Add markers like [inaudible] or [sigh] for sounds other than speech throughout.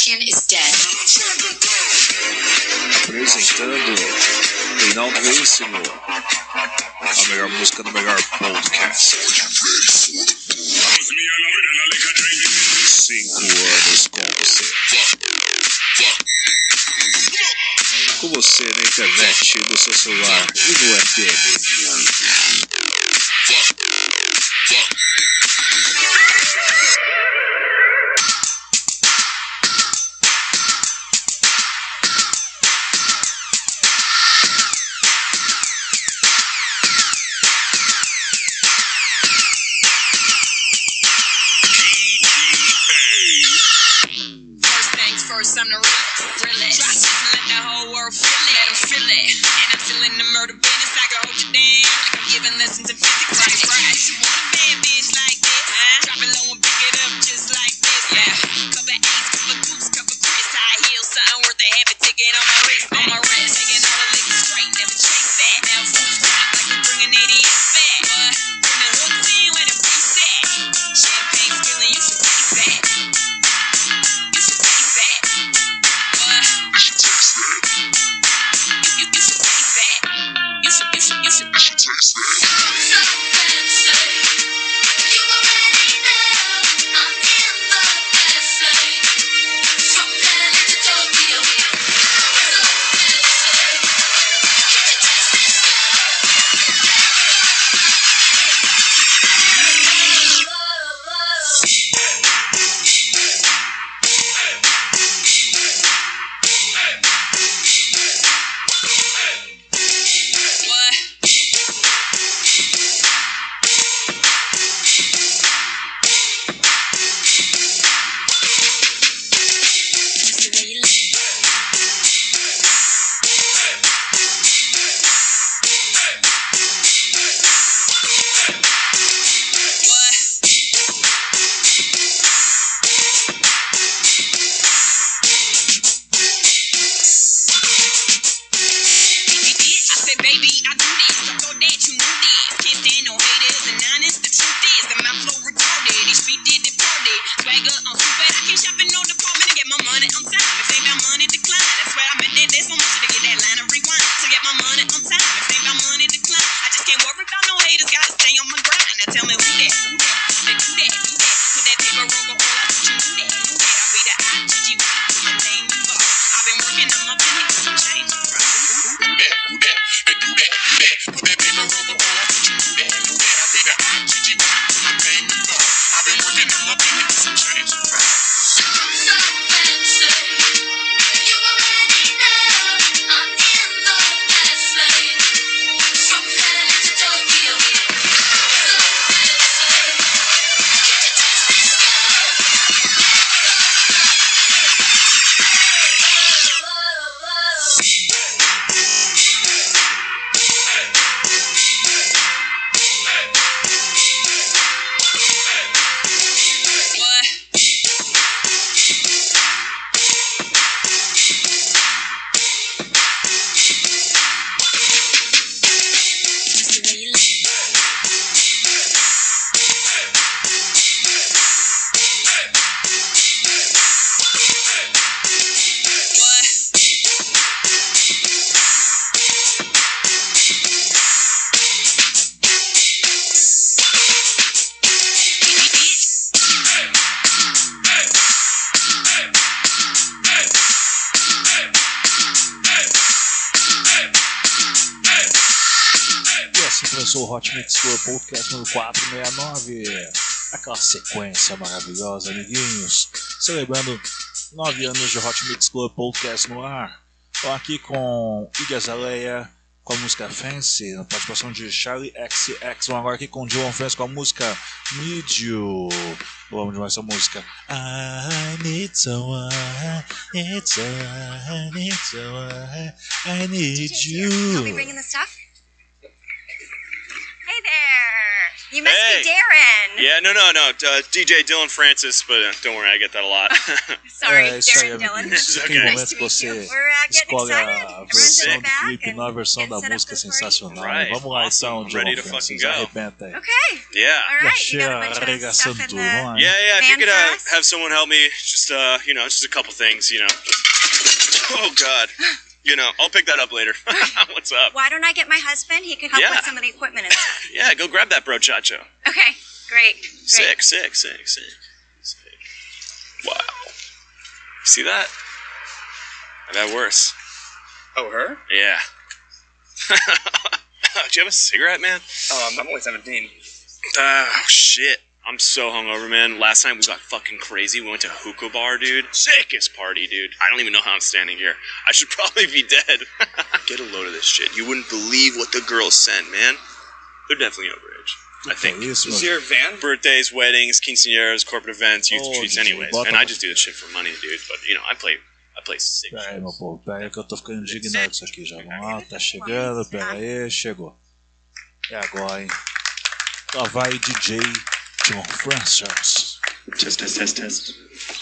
Kardashian is dead. Apresentando Reinaldo a melhor música do melhor podcast. Cinco anos com você. Com você na internet, no seu celular e no FM. sequência maravilhosa, amiguinhos. Celebrando nove anos de Hot Mix Club Podcast no ar. Estou aqui com Iggy Zaleia com a música Fancy, na participação de Charlie XX. Vamos agora aqui com Dylan France com a música Need You. Vamos demais essa música. I need someone, need someone, need someone, I need you. He'll be bringing the stuff. Hey there! You must Hey. be Darren. Yeah, no, no, no. Uh, DJ Dylan Francis, but uh, don't worry, I get that a lot. [laughs] [laughs] Sorry, é isso aí, Darren Dillon. amiguinhos. Okay. Nice to meet you. We're uh, getting escolhe excited. a Everyone's in versão the do back clipe, and nova versão da up música this sensacional. Right. Vamos lá então, Awesome. Ready to Dylan fucking Francis, go. arrebenta aí. Okay. yeah. All right. You got a bunch of stuff in tudo, the. Yeah, yeah. If you could uh, for us? have someone help me, just uh, you know, just a couple things, you know. Oh God. [laughs] You know, I'll pick that up later. [laughs] What's up? Why don't I get my husband? He could help Yeah. with some of the equipment and stuff. [laughs] Yeah, go grab that brochacho. Okay. Great. Great. Sick, sick, sick, sick, sick. Wow. See that? I've had worse. Oh, her? Yeah. [laughs] Do you have a cigarette, man? Oh, I'm only 17. Oh shit. I'm so hungover, man. Last night we got fucking crazy. We went to hookah bar, dude. Sickest party, dude. I don't even know how I'm standing here. I should [laughs] probably be dead. [laughs] Get a load of this shit. You wouldn't believe what the girls sent, man. They're definitely overage. I think. isso, Is mano? your van? Birthdays, weddings, quinceañeras, corporate events, youth Oh, retreats, anyways. And I just do this shit for money, dude. But you know, I play, I play sick. Pera shit. meu povo, pera aí que eu tô ficando indignado com isso aqui já. Vamos lá, tá chegando, pera aí, chegou. É agora, hein? Lá vai DJ ritual for test, test, test.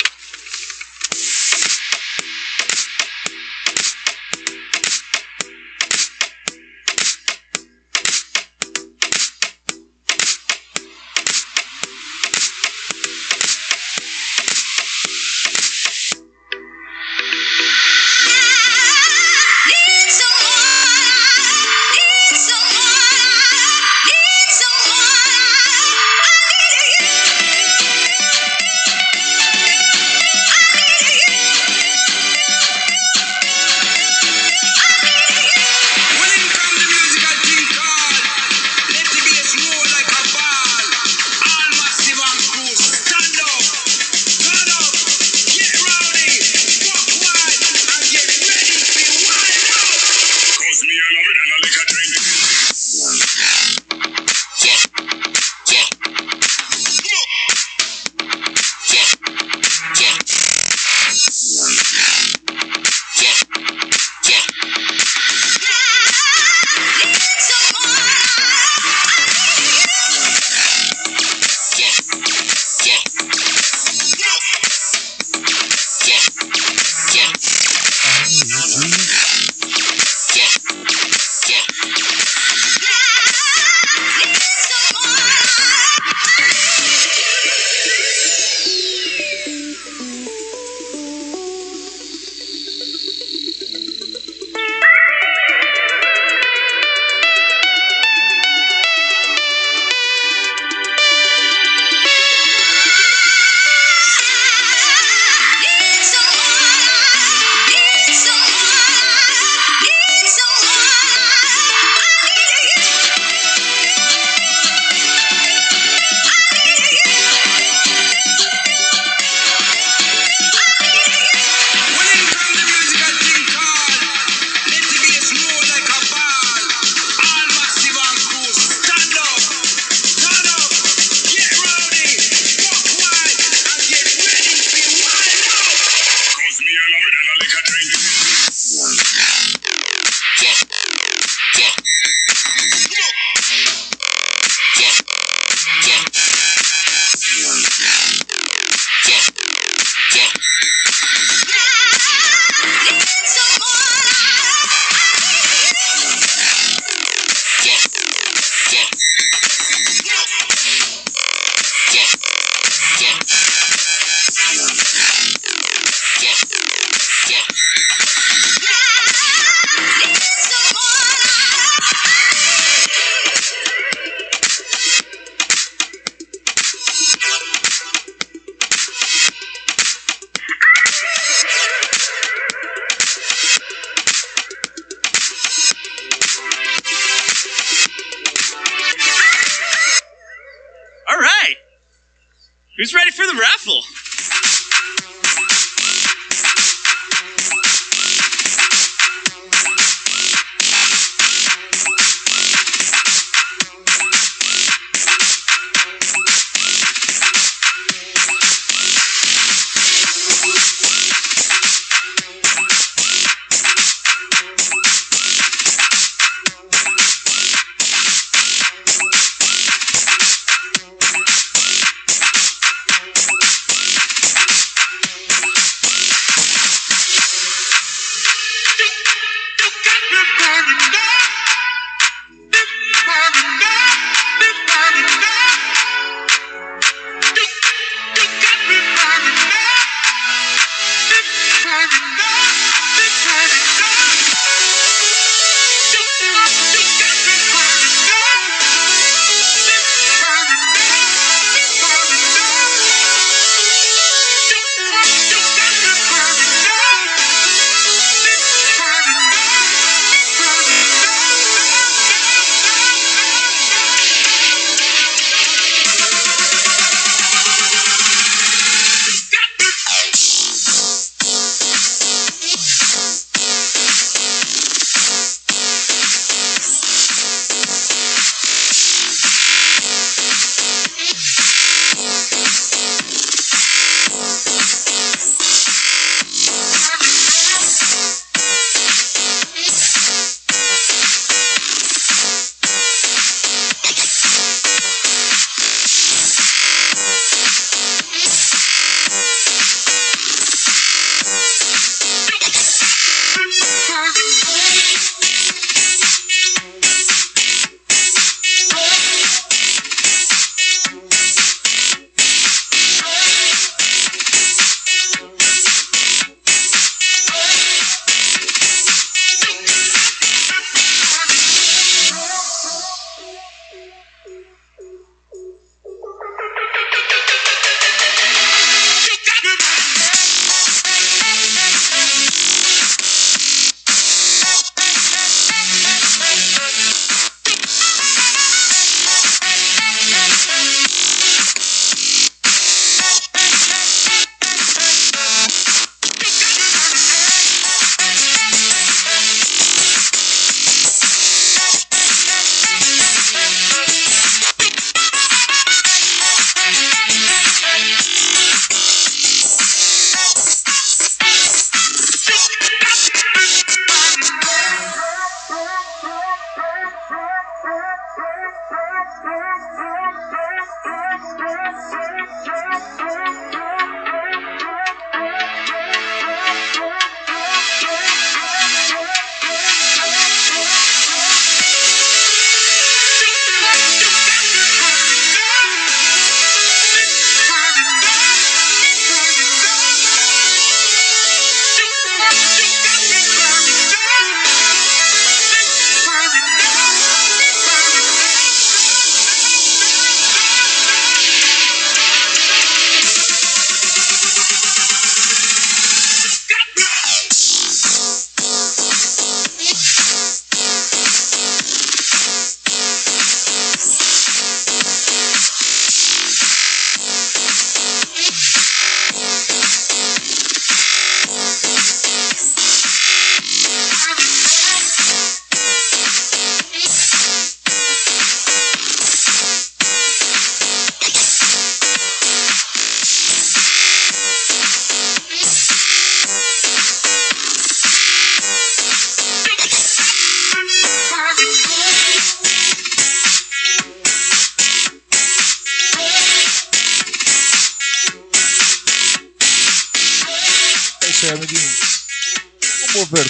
Who's ready for the raffle?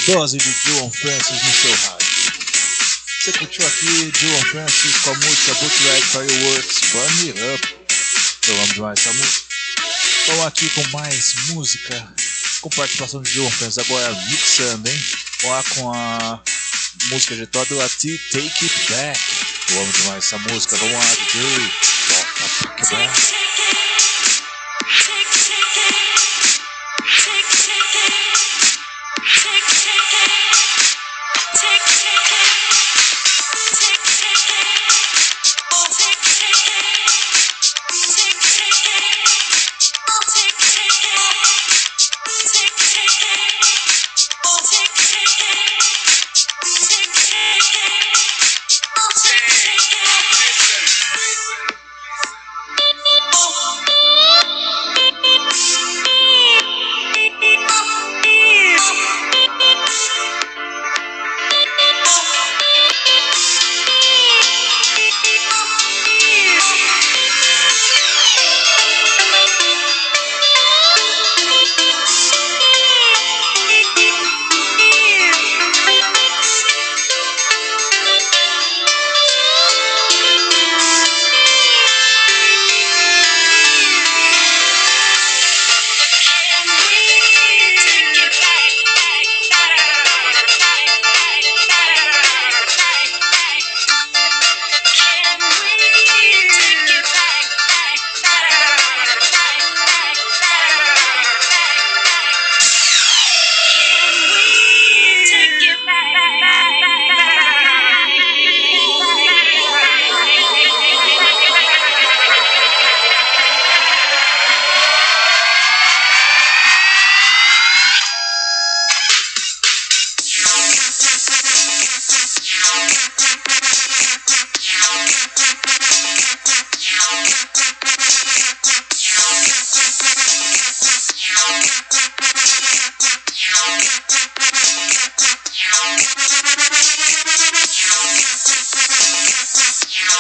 Overdose de Joan Francis no seu rádio. Você curtiu aqui Joan Francis com a música Bootleg Fireworks Burn Me Up. Eu amo demais essa música. Vamos aqui com mais música. Com participação de Joan Francis agora mixando, hein? Vamos lá com a música de todo a T Take It Back. Eu amo demais essa música. Vamos lá, DJ. It Back.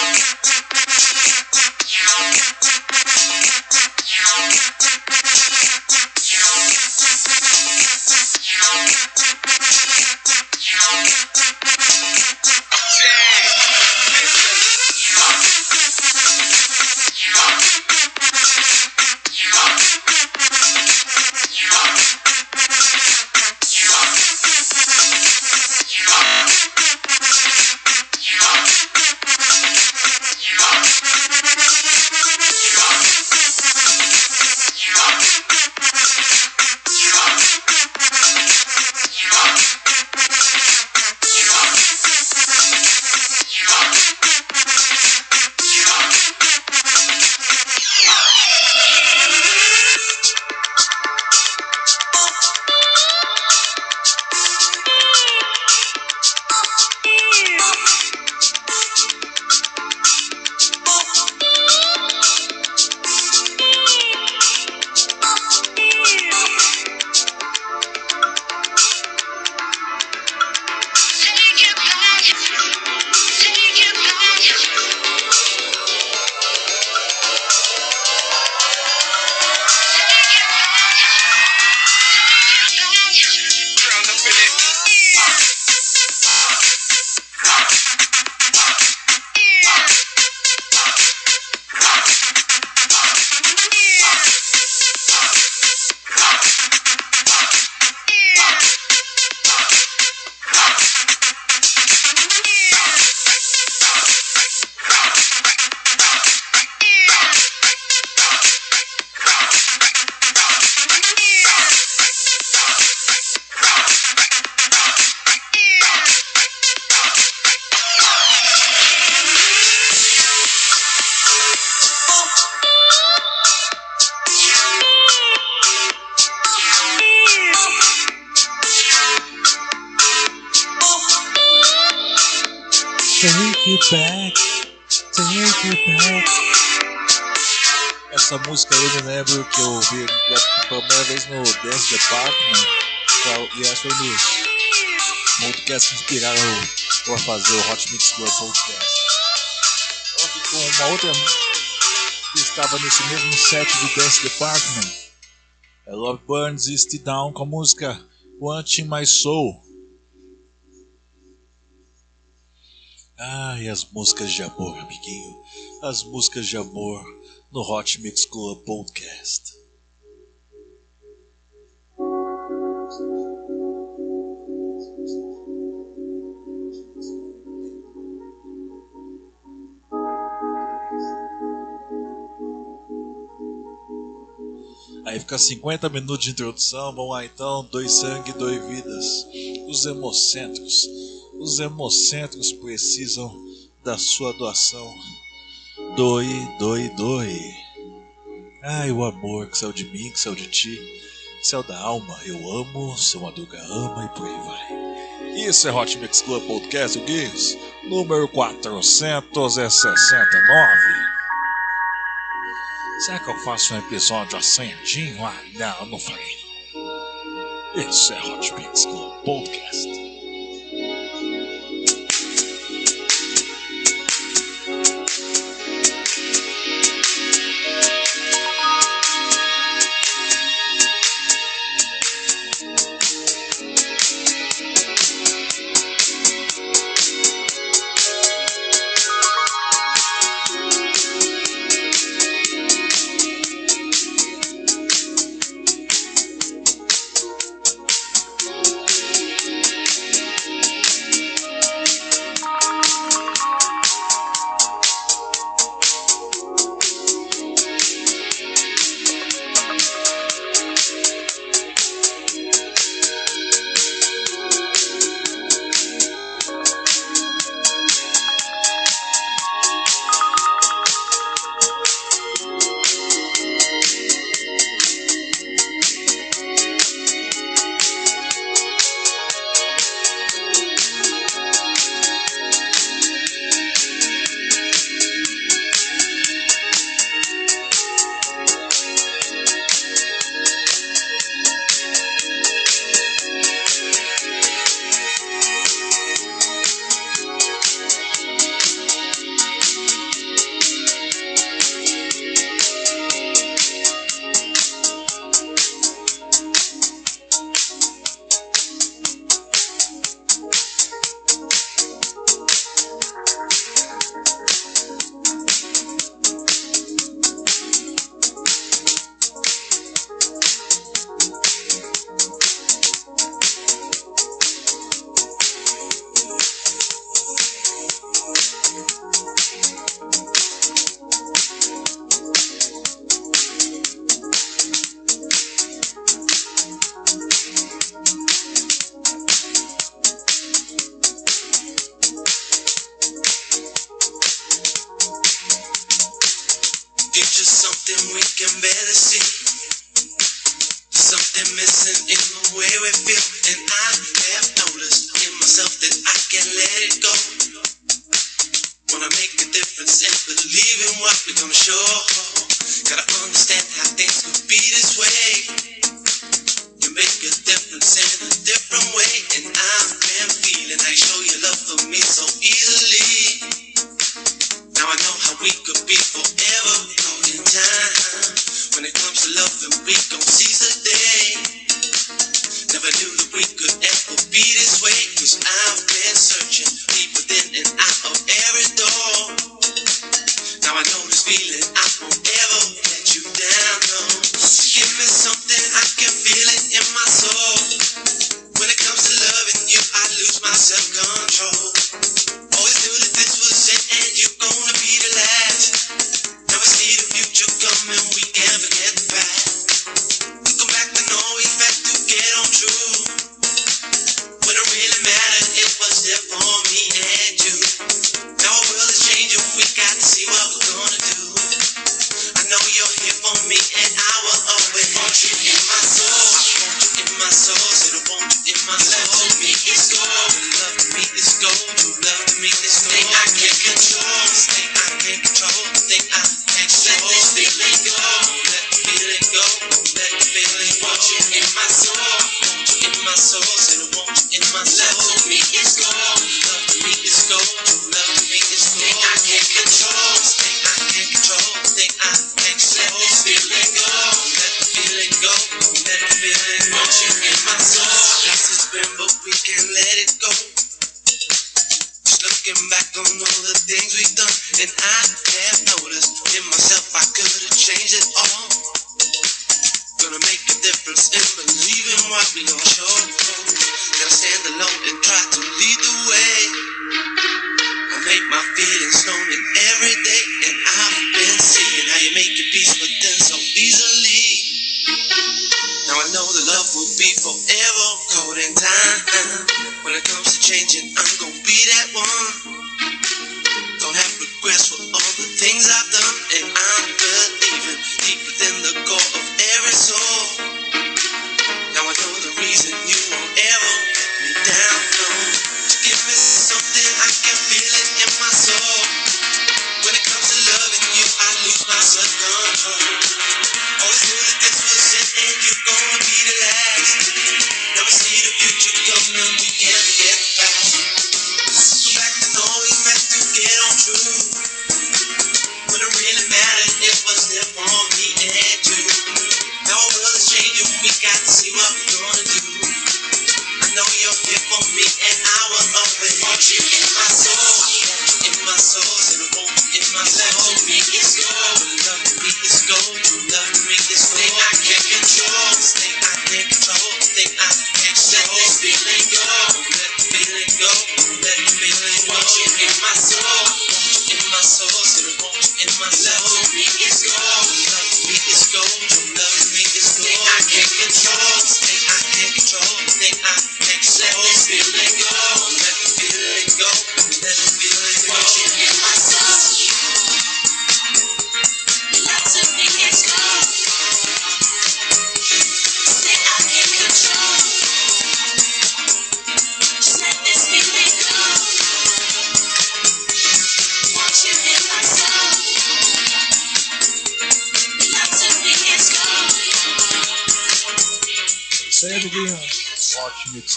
Thank you. Essa música eu me lembro que eu ouvi pela primeira vez no Dance Department e essa foi no podcast que inspiraram eu a fazer o Hot Mix Club Podcast. Outro com uma outra que estava nesse mesmo set do Dance Department. É Love Burns e Stay Down com a música Want My Soul. Ai, as músicas de amor, amiguinho. As músicas de amor no Hot Mix Club Podcast. Aí fica 50 minutos de introdução. Vamos lá então. Dois sangue, dois vidas. Os hemocentros. Os hemocentros precisam da sua doação. Doe, doe, doe. Ai, o amor que saiu de mim, que saiu de ti. Céu da alma, eu amo, seu Madruga ama e por aí vai. Isso é Hot Mix Club Podcast, o Guiz, número 469. Será que eu faço um episódio ascendinho? Ah, não, não farei. Isso é Hot Mix Club Podcast.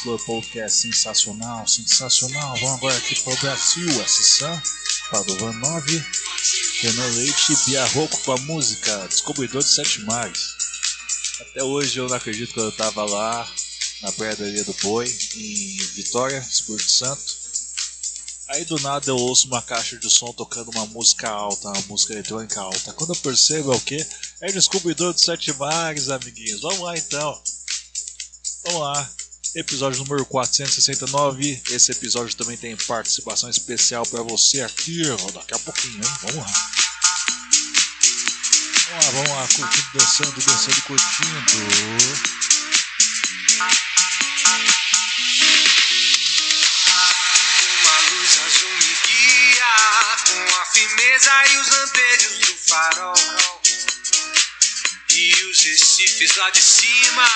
Club Podcast sensacional, sensacional. Vamos agora aqui para o Brasil, acessar Padovan 9, Renan Leite e Bia com a música Descobridor de Sete Mares. Até hoje eu não acredito que eu estava lá na Praia do Boi, em Vitória, Espírito Santo. Aí do nada eu ouço uma caixa de som tocando uma música alta, uma música eletrônica alta. Quando eu percebo é o que? É Descobridor de Sete Mares, amiguinhos. Vamos lá então. Vamos lá. Episódio número 469. Esse episódio também tem participação especial para você aqui. Daqui a pouquinho, hein? Vamos lá. Vamos lá, vamos lá. Curtindo, dançando, dançando, curtindo. Uma luz azul me guia com a firmeza e os lampejos do farol. E os recifes lá de cima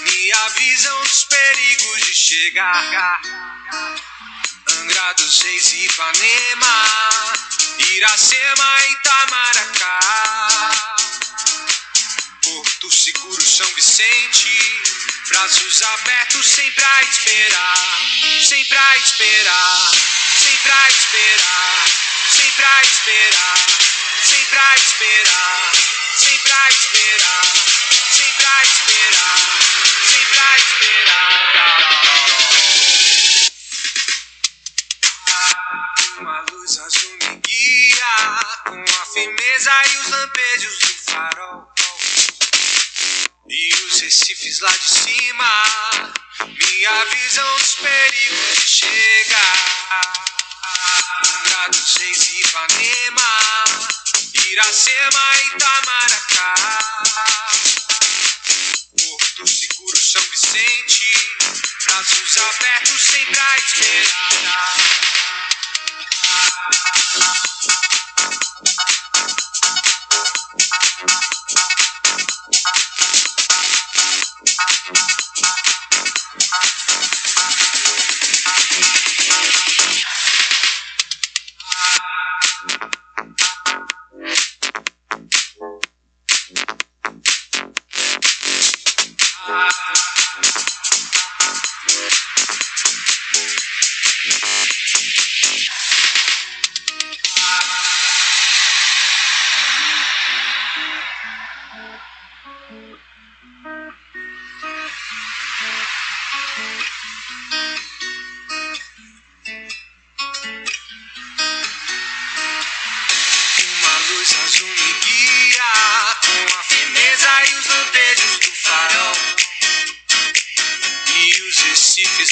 me avisam dos perigos de chegar. Angra dos Reis Ipanema, Iracema e Itamaracá. Porto Seguro, São Vicente, braços abertos sempre a esperar, sempre a esperar, sempre a esperar, sempre a esperar, sempre a esperar, esperar, sempre a esperar, sempre a esperar. Uma luz azul me guia com a firmeza e os lampejos do farol. E os recifes lá de cima me avisam dos perigos de chegar. Angra dos Reis Ipanema, Iracema e Itamaracá. Porto Seguro, São Vicente, braços abertos sempre a esperar. Ah.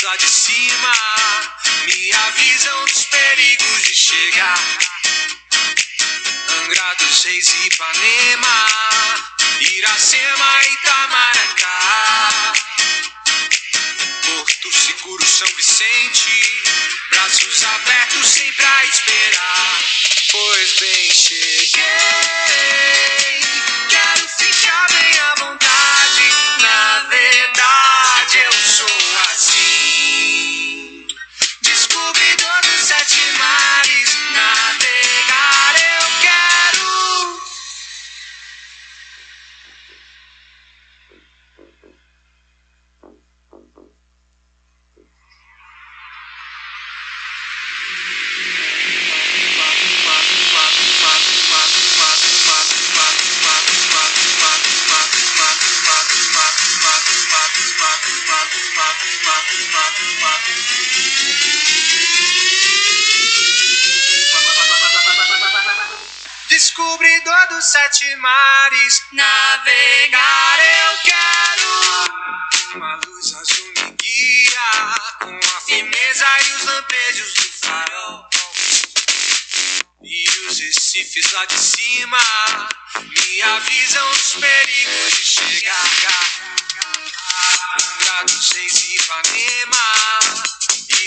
Lá de cima. Me avisam dos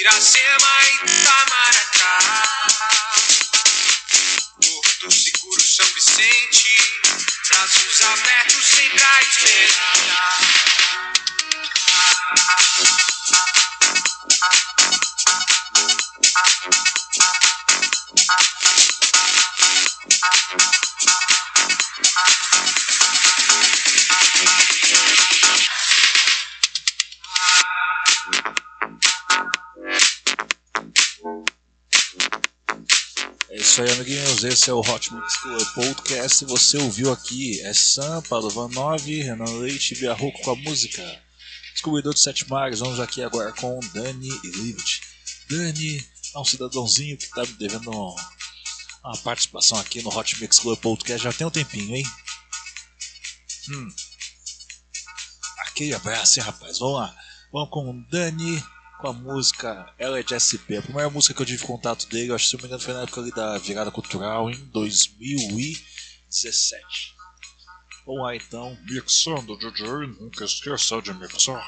Iracema e Itamaracá. Porto Seguro, São Vicente, braços abertos sempre a esperar. Isso aí, amiguinhos. Esse é o Hot Mix Club Podcast. Você ouviu aqui é Sam, Padovan 9, Renan Leite e Biarroco com a música. Descobridor de Sete Mares. Vamos aqui agora com Dani e Livet. Dani é um cidadãozinho que está me devendo uma participação aqui no Hot Mix Club Podcast já tem um tempinho, hein? Hum. Aquele abraço, hein, rapaz. Vamos lá. Vamos com Dani com a música Ela é de SP. A primeira música que eu tive contato dele, eu acho que se não me engano, foi na época ali da virada cultural, em 2017. Vamos lá então, mixando, DJ, nunca esqueça de mixar.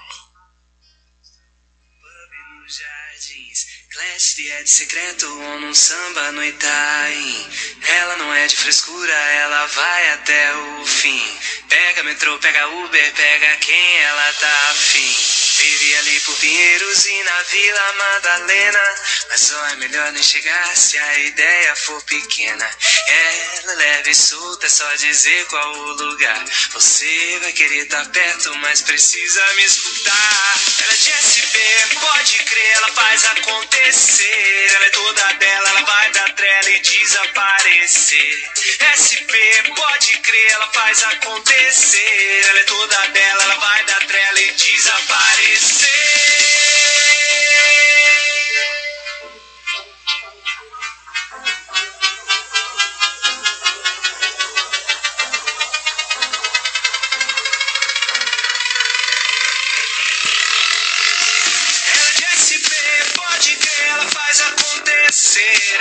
Pub nos jardins, Clash é de secreto ou num samba no Itaim. Ela não é de frescura, ela vai até o fim. Pega metrô, pega Uber, pega quem ela tá afim. Vive ali por Pinheiros e na Vila Madalena. Mas só é melhor nem chegar se a ideia for pequena. Ela é leve e solta, é só dizer qual o lugar. Você vai querer estar perto, mas precisa me escutar. Ela é de SP, pode crer, ela faz acontecer. Ela é toda dela, ela vai dar trela e desaparecer. SP, pode crer, ela faz acontecer. Ela é toda dela, ela vai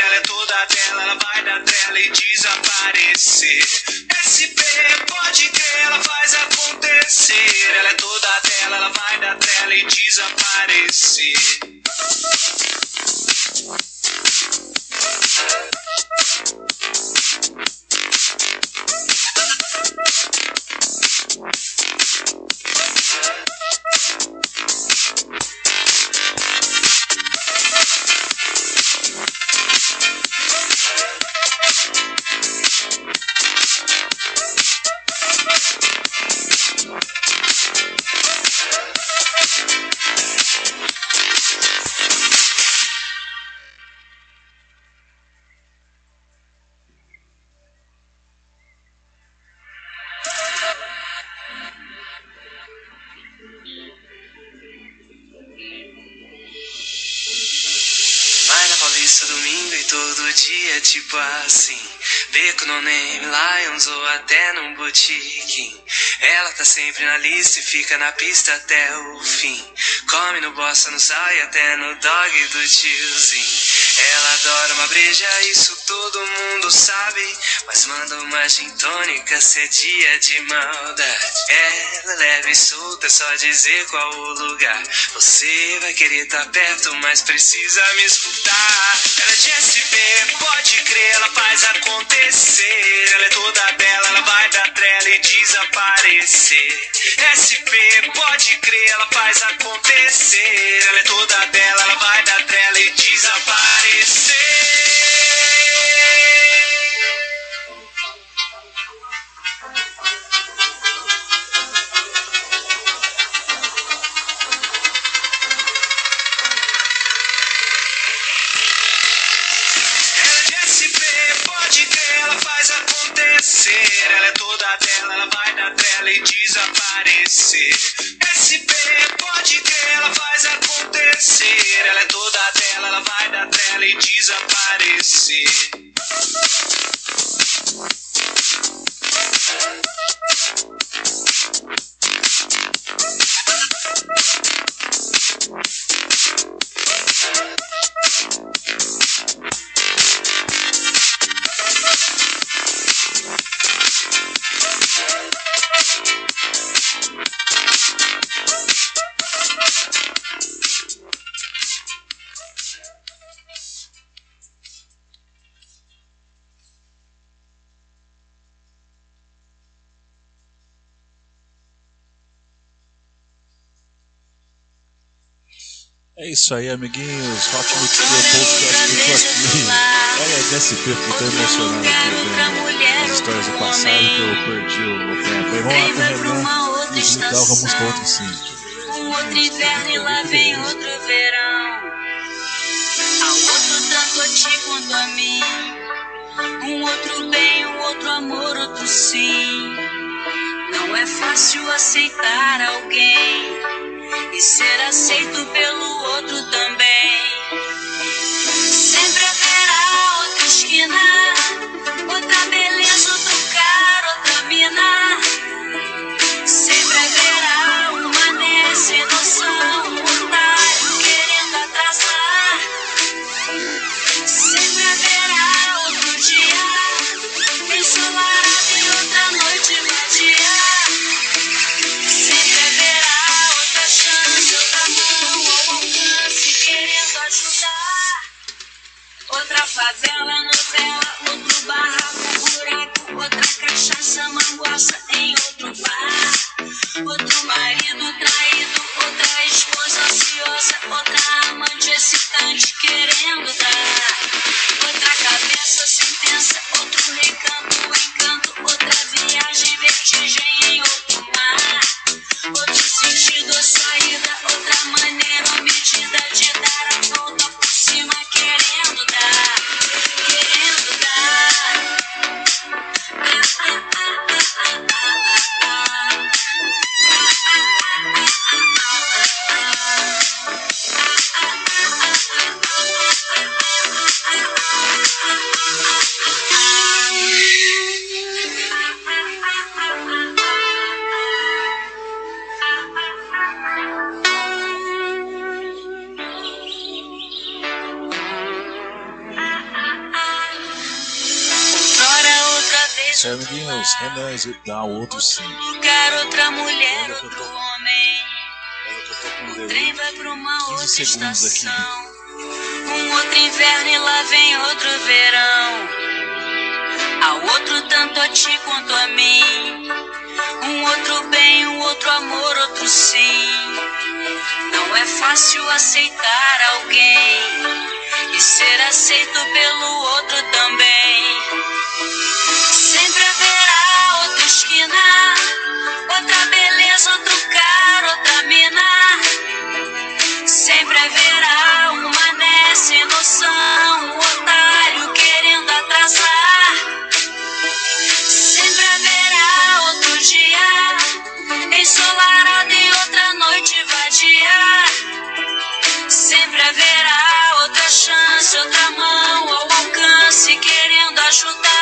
Ela é toda dela, ela vai dar trela e desaparecer. SP, pode crer, beco no name Lions ou até num botiquim. Ela tá sempre na lista e fica na pista até o fim. Come no bossa, no sal e até no dog do tiozinho. Ela adora uma breja, isso todo mundo sabe. Mas manda uma gin tônica se é dia de maldade. Ela é leve e solta, só dizer qual o lugar. Você vai querer estar perto, mas precisa me escutar. Ela é de SP, pode crer, ela faz acontecer. Ela é toda bela, ela vai dar trela e desaparecer. SP, pode crer, ela faz acontecer. Ela é toda bela, ela vai dar trela e desaparecer. Ela é toda dela, ela vai dar trela e desaparecer. SP, pode crer, ela faz acontecer. Ela é toda dela, ela vai dar trela e desaparecer. É isso aí, amiguinhos. Hot Mix Club Podcast ficou aqui. Olha, de SP, fiquei emocionado aqui vendo as histórias do passado que eu perdi o tempo. Aí vamos lá com o Renan e desligar com a música Outro Sim. Um outro inverno e lá vem outro verão. Há outro tanto a ti quanto a mim. Um outro bem, um outro amor, outro sim. Não é fácil aceitar alguém e ser aceito pelo outro também. Sempre haverá outra esquina, Isabela no céu. Renan e dá outro sim. lugar, outra mulher, outro homem. Olha O trem vai pra uma 15 outra segundos aqui. estação. Um outro inverno e lá vem outro verão. Há outro tanto a ti quanto a mim. Um outro bem, um outro amor, outro sim. Não é fácil aceitar alguém e ser aceito pelo outro também. Esquina, outra beleza, outro cara, outra mina. Sempre haverá um mané sem noção, um otário querendo atrasar. Sempre haverá outro dia, ensolarado e outra noite vadia. Sempre haverá outra chance, outra mão ao alcance querendo ajudar.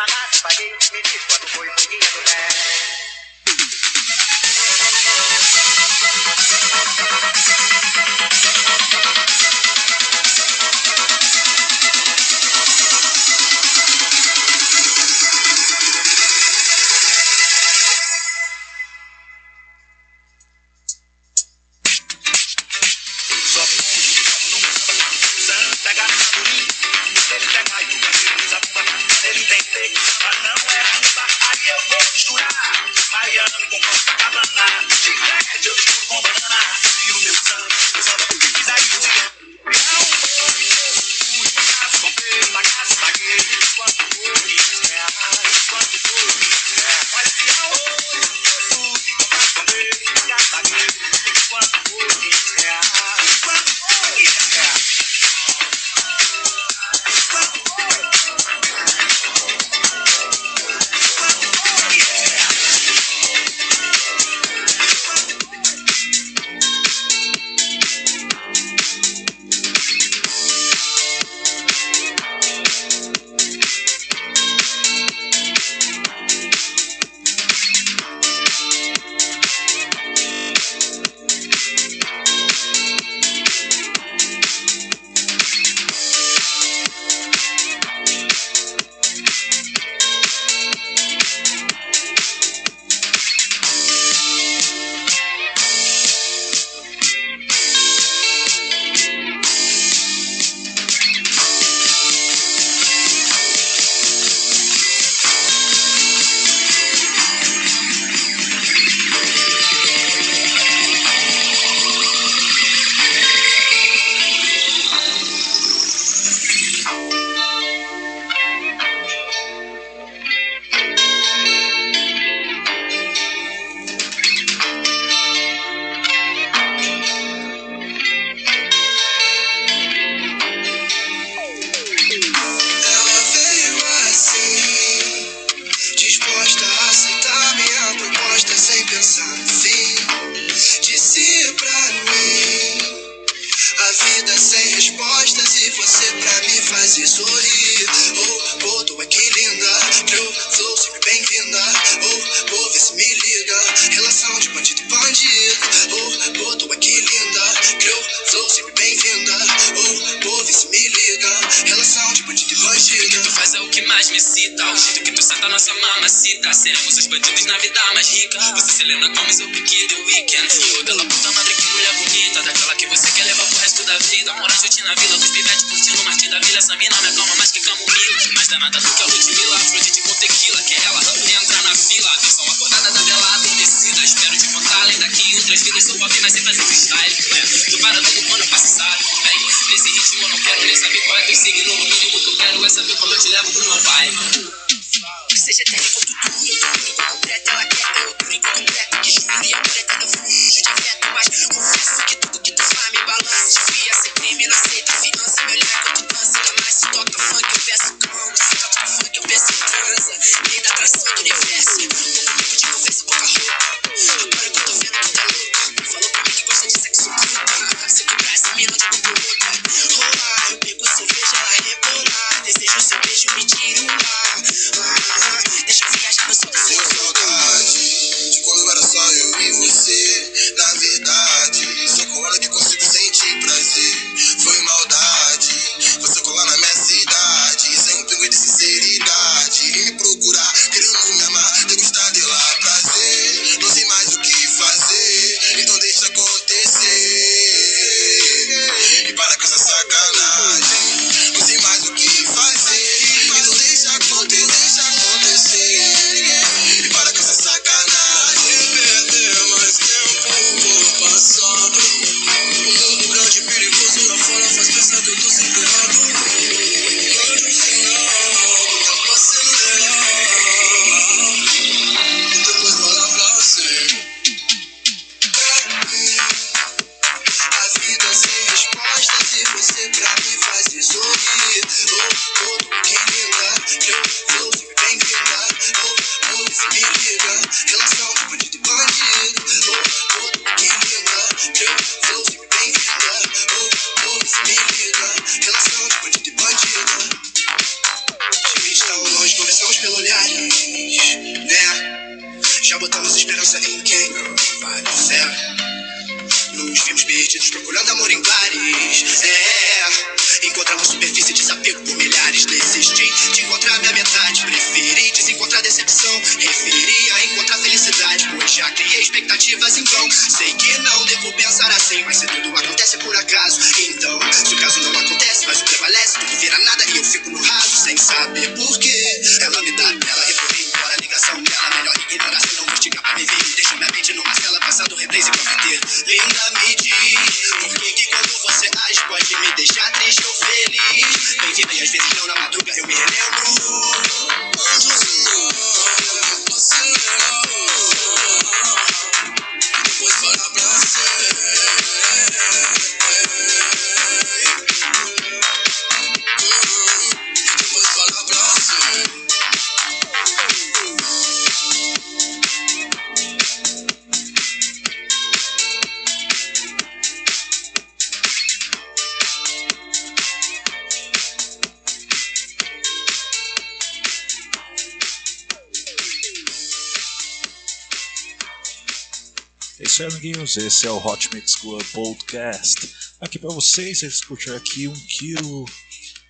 Pagasse, paguei, me diz quanto foi, noite, amiguinhos. Esse é o Hot Mix Club Podcast. Aqui para vocês, vocês curtiram aqui um quilo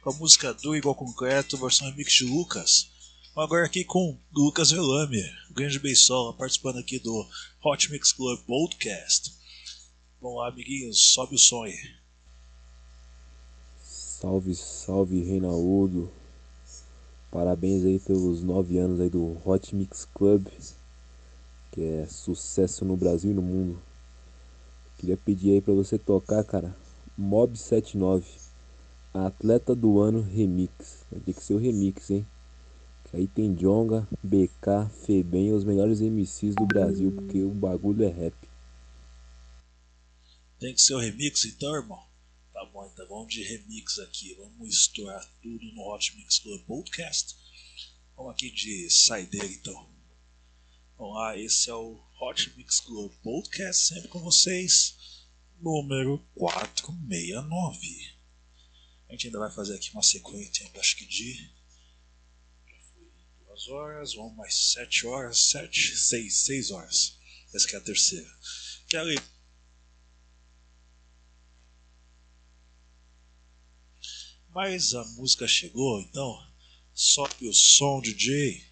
com a música do Igual Concreto, versão remix de Lucas. Agora aqui com Lucas Velame, grande Beisola, participando aqui do Hot Mix Club Podcast. Vamos lá, amiguinhos, sobe o som aí. Salve, salve, Reinaldo. Parabéns aí pelos nove anos aí do Hot Mix Club que é sucesso no Brasil e no mundo. Queria pedir aí para você tocar, cara, Mob 79, Atleta do Ano Remix. Vai ter que ser o remix, hein? Que aí tem Jonga, BK, Febem, os melhores MCs do Brasil, porque o bagulho é rap. Tem que ser o remix então, irmão? Tá bom, então vamos de remix aqui. Vamos estourar tudo no Hot Mix Club Podcast. Vamos aqui de saideira então. Olá, ah, esse é o Hot Mix Globo Podcast, sempre com vocês, número 469. A gente ainda vai fazer aqui uma sequência, acho que de. Já foi duas horas, vamos mais sete horas, sete, seis, seis horas. Essa aqui é a terceira. Kelly. Mas a música chegou, então sobe o som, DJ.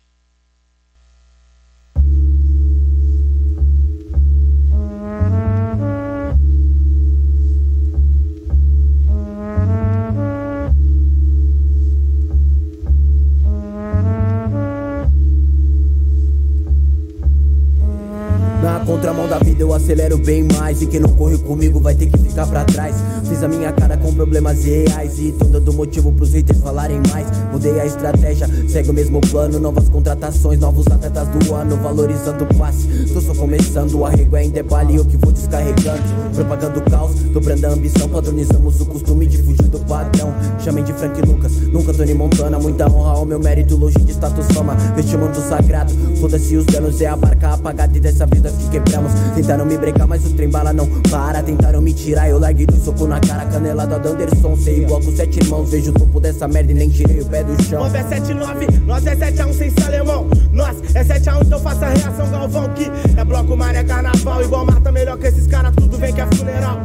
Contramão da vida eu acelero bem mais. E quem não corre comigo vai ter que ficar pra trás. Fiz a minha cara com problemas reais. E tô dando motivo pros haters falarem mais. Mudei a estratégia, segue o mesmo plano. Novas contratações, novos atletas do ano Valorizando o passe, tô só começando O arrego ainda é bala e eu que vou descarregando. Propagando caos, dobrando a ambição. Padronizamos o costume de fugir do padrão. Chamem de Frank Lucas, nunca Tony Montana. Muita honra ao meu mérito, longe de status fama. Este manto sagrado, foda-se os danos É a barca apagada. E dessa vida que quebramos Tentaram me brecar, mas o trem bala não para Tentaram me tirar, eu larguei do soco na cara Canelada do Anderson, sei igual com sete irmãos Vejo o topo dessa merda e nem tirei o pé do chão Nós é 79, nós é 7x1 sem ser alemão. Nós é 7x1, então faça a reação Galvão que é bloco, maré, carnaval. Igual Marta, melhor que esses caras, tudo vem que é funeral.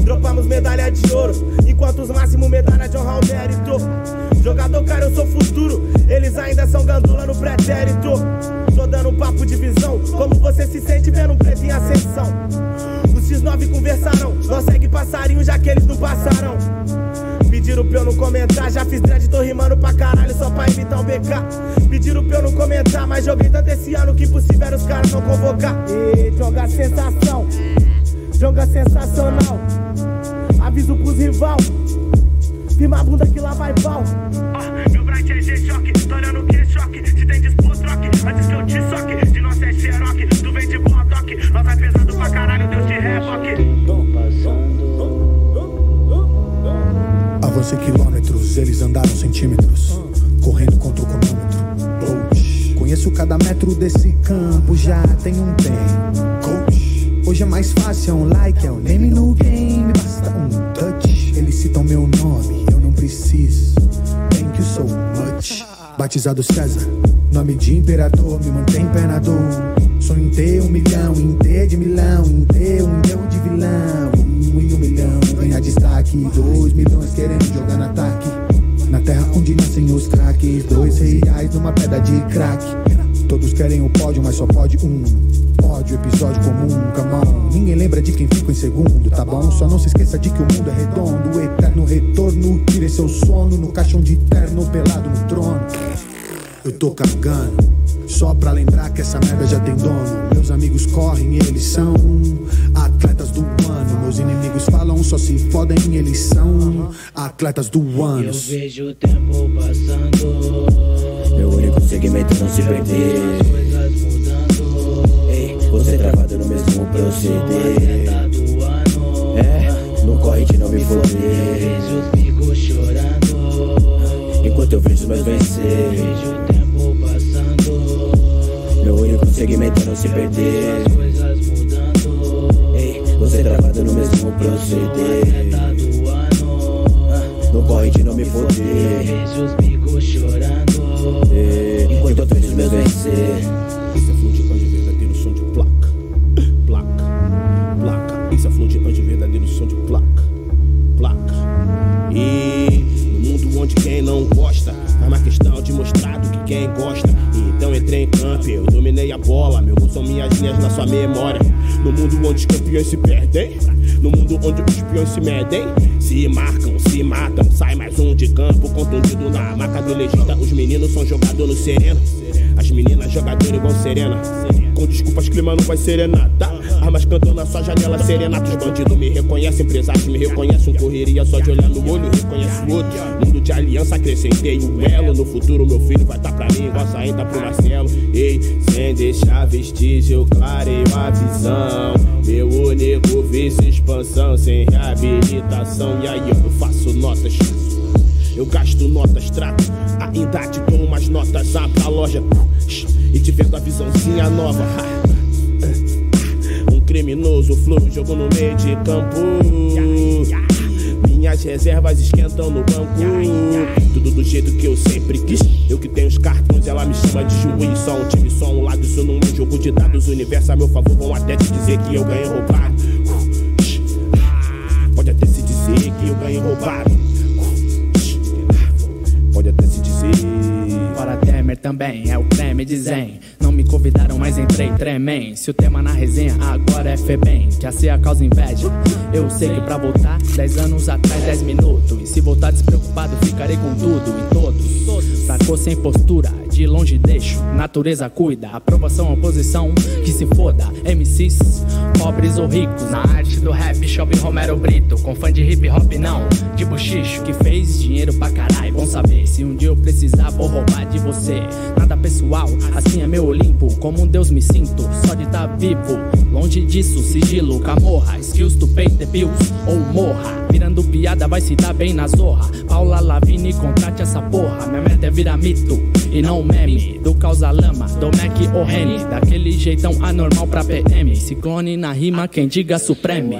Dropamos medalha de ouro, enquanto os máximo medalha de honra ao mérito. Jogador, cara, eu sou futuro, eles ainda são gandula no pretérito. Tô dando um papo de visão, como você se sente vendo um preto em ascensão. Os X9 conversaram, nós segue passarinho já que eles não passaram. Pediram pra eu não comentar, já fiz dread, tô rimando pra caralho só pra imitar o BK. Pediram pra eu não comentar, mas joguei tanto esse ano que impossível era os caras não convocar. E joga sensação, joga sensacional. Aviso pros rival, firma a bunda que lá vai pau. meu bright é G-Shock, estourando que choque. Se tem dispo, troque, antes que eu te soque. Avancei quilômetros, eles andaram centímetros, correndo contra o cronômetro. Coach, conheço cada metro desse campo, já tem um tempo. Coach, hoje é mais fácil, é um like, é um name no game, basta um touch. Eles citam meu nome, eu não preciso. Thank you so much. Batizado César, nome de imperador, me mantém pé na dor. Sonho em ter um milhão, em ter de milão, em ter um milhão de vilão. Um em um milhão, ganhar destaque. Dois milhões querendo jogar no ataque. Na terra onde nascem os craques, dois reais numa pedra de crack. Todos querem o pódio, mas só pode um. Pódio, episódio comum, camão. Ninguém lembra de quem ficou em segundo, tá bom? Só não se esqueça de que o mundo é redondo. Eterno retorno, tire seu sono no caixão de terno pelado no trono. Eu tô cagando, só pra lembrar que essa merda já tem dono. Meus amigos correm, eles são atletas do ano. Meus inimigos falam, só se fodem, eles são atletas do ano. Eu vejo o tempo passando. Meu único segmento não se perder. As coisas mudando. Ei, você travado no mesmo proceder. Do ano. É, não corre de não me foder. Vejo os bicos chorando. Enquanto eu vejo os meus vencer. É não se perder. As coisas mudando. Ei, você travado no mesmo proceder. Do ano. Não corre de não me foder. Ei, enquanto eu os meus vencer. Bola. Meu são minhas linhas na sua memória. No mundo onde os campeões se perdem. No mundo onde os peões se medem. Se marcam, se matam. Sai mais um de campo, contundido na maca do legista. Os meninos são jogador no sereno. As meninas jogador igual serena. Com desculpas, clima não vai serenata. Armas cantando na sua janela, serenata. Os bandidos me reconhecem, empresários me reconhecem. Um correria só de olhar no olho, reconhece o outro. Mundo de aliança, acrescentei o elo. No futuro, meu filho vai tá pra mim, igual saindo tá pro Marcelo. Ei, sem deixar vestígio, eu clareio a visão. Meu único vício, expansão, sem reabilitação. E aí eu faço notas. Eu gasto notas, trato. Ainda te dou umas notas, abro a loja. E te vendo a visãozinha nova. Criminoso, flow, jogo no meio de campo. Minhas reservas esquentam no banco. Tudo do jeito que eu sempre quis. Eu que tenho os cartões, ela me chama de juiz. Só um time, só um lado. Isso não é jogo de dados. O universo a meu favor vão até te dizer que eu ganhei roubado. Pode até se dizer que eu ganhei roubado. Pode até se dizer. também é o creme de zen. Não me convidaram, mas entrei tremem. Se o tema na resenha agora é Febem, que a ser a causa inveja. Eu sei que pra voltar, 10 anos atrás, 10 minutos. E se voltar despreocupado, ficarei com tudo e todos. Fracou sem postura, de longe deixo. Natureza cuida, aprovação, oposição, que se foda. MCs, pobres ou ricos. Na arte do rap, Chove Romero Brito. Com fã de hip hop, não, de bochicho. Que fez dinheiro pra caralho. Bom saber, se um dia eu precisar, vou roubar de você. Nada pessoal, assim é meu Olimpo. Como um deus me sinto, só de tá vivo. Longe disso, sigilo, camorra. Skills to pay the bills, ou morra. Virando piada, vai se dar bem na zorra. Paula Lavini, contrate essa porra. Minha meta é virar mito e não meme. Do causa lama, do Mac ou Rene. Daquele jeitão anormal pra PM. Ciclone na rima, quem diga supreme.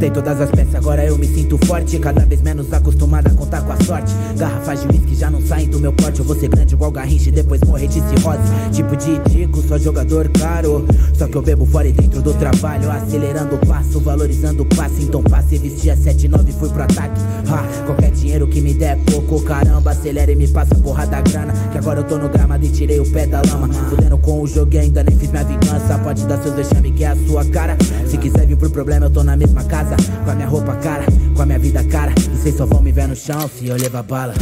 Juntei todas as peças, agora eu me sinto forte. Cada vez menos acostumado a contar com a sorte. Garrafas de uísque já não saem do meu porte. Eu vou ser grande igual Garrincha e depois morrer de cirrose. Tipo de tico, só jogador caro. Só que eu bebo fora e dentro do trabalho. Acelerando o passo, valorizando o passe. Então passe, vestia 7-9 fui pro ataque. Ha, qualquer dinheiro que me der é pouco, caramba. Acelera e me passa porra da grana. Que agora eu tô no gramado e tirei o pé da lama. Fudendo com o jogo e ainda nem fiz minha vingança. Pode dar seus vexame que é a sua cara. Se quiser vir pro problema, eu tô na mesma casa. Com a minha roupa cara, com a minha vida cara. E vocês só vão me ver no chão se eu levar bala.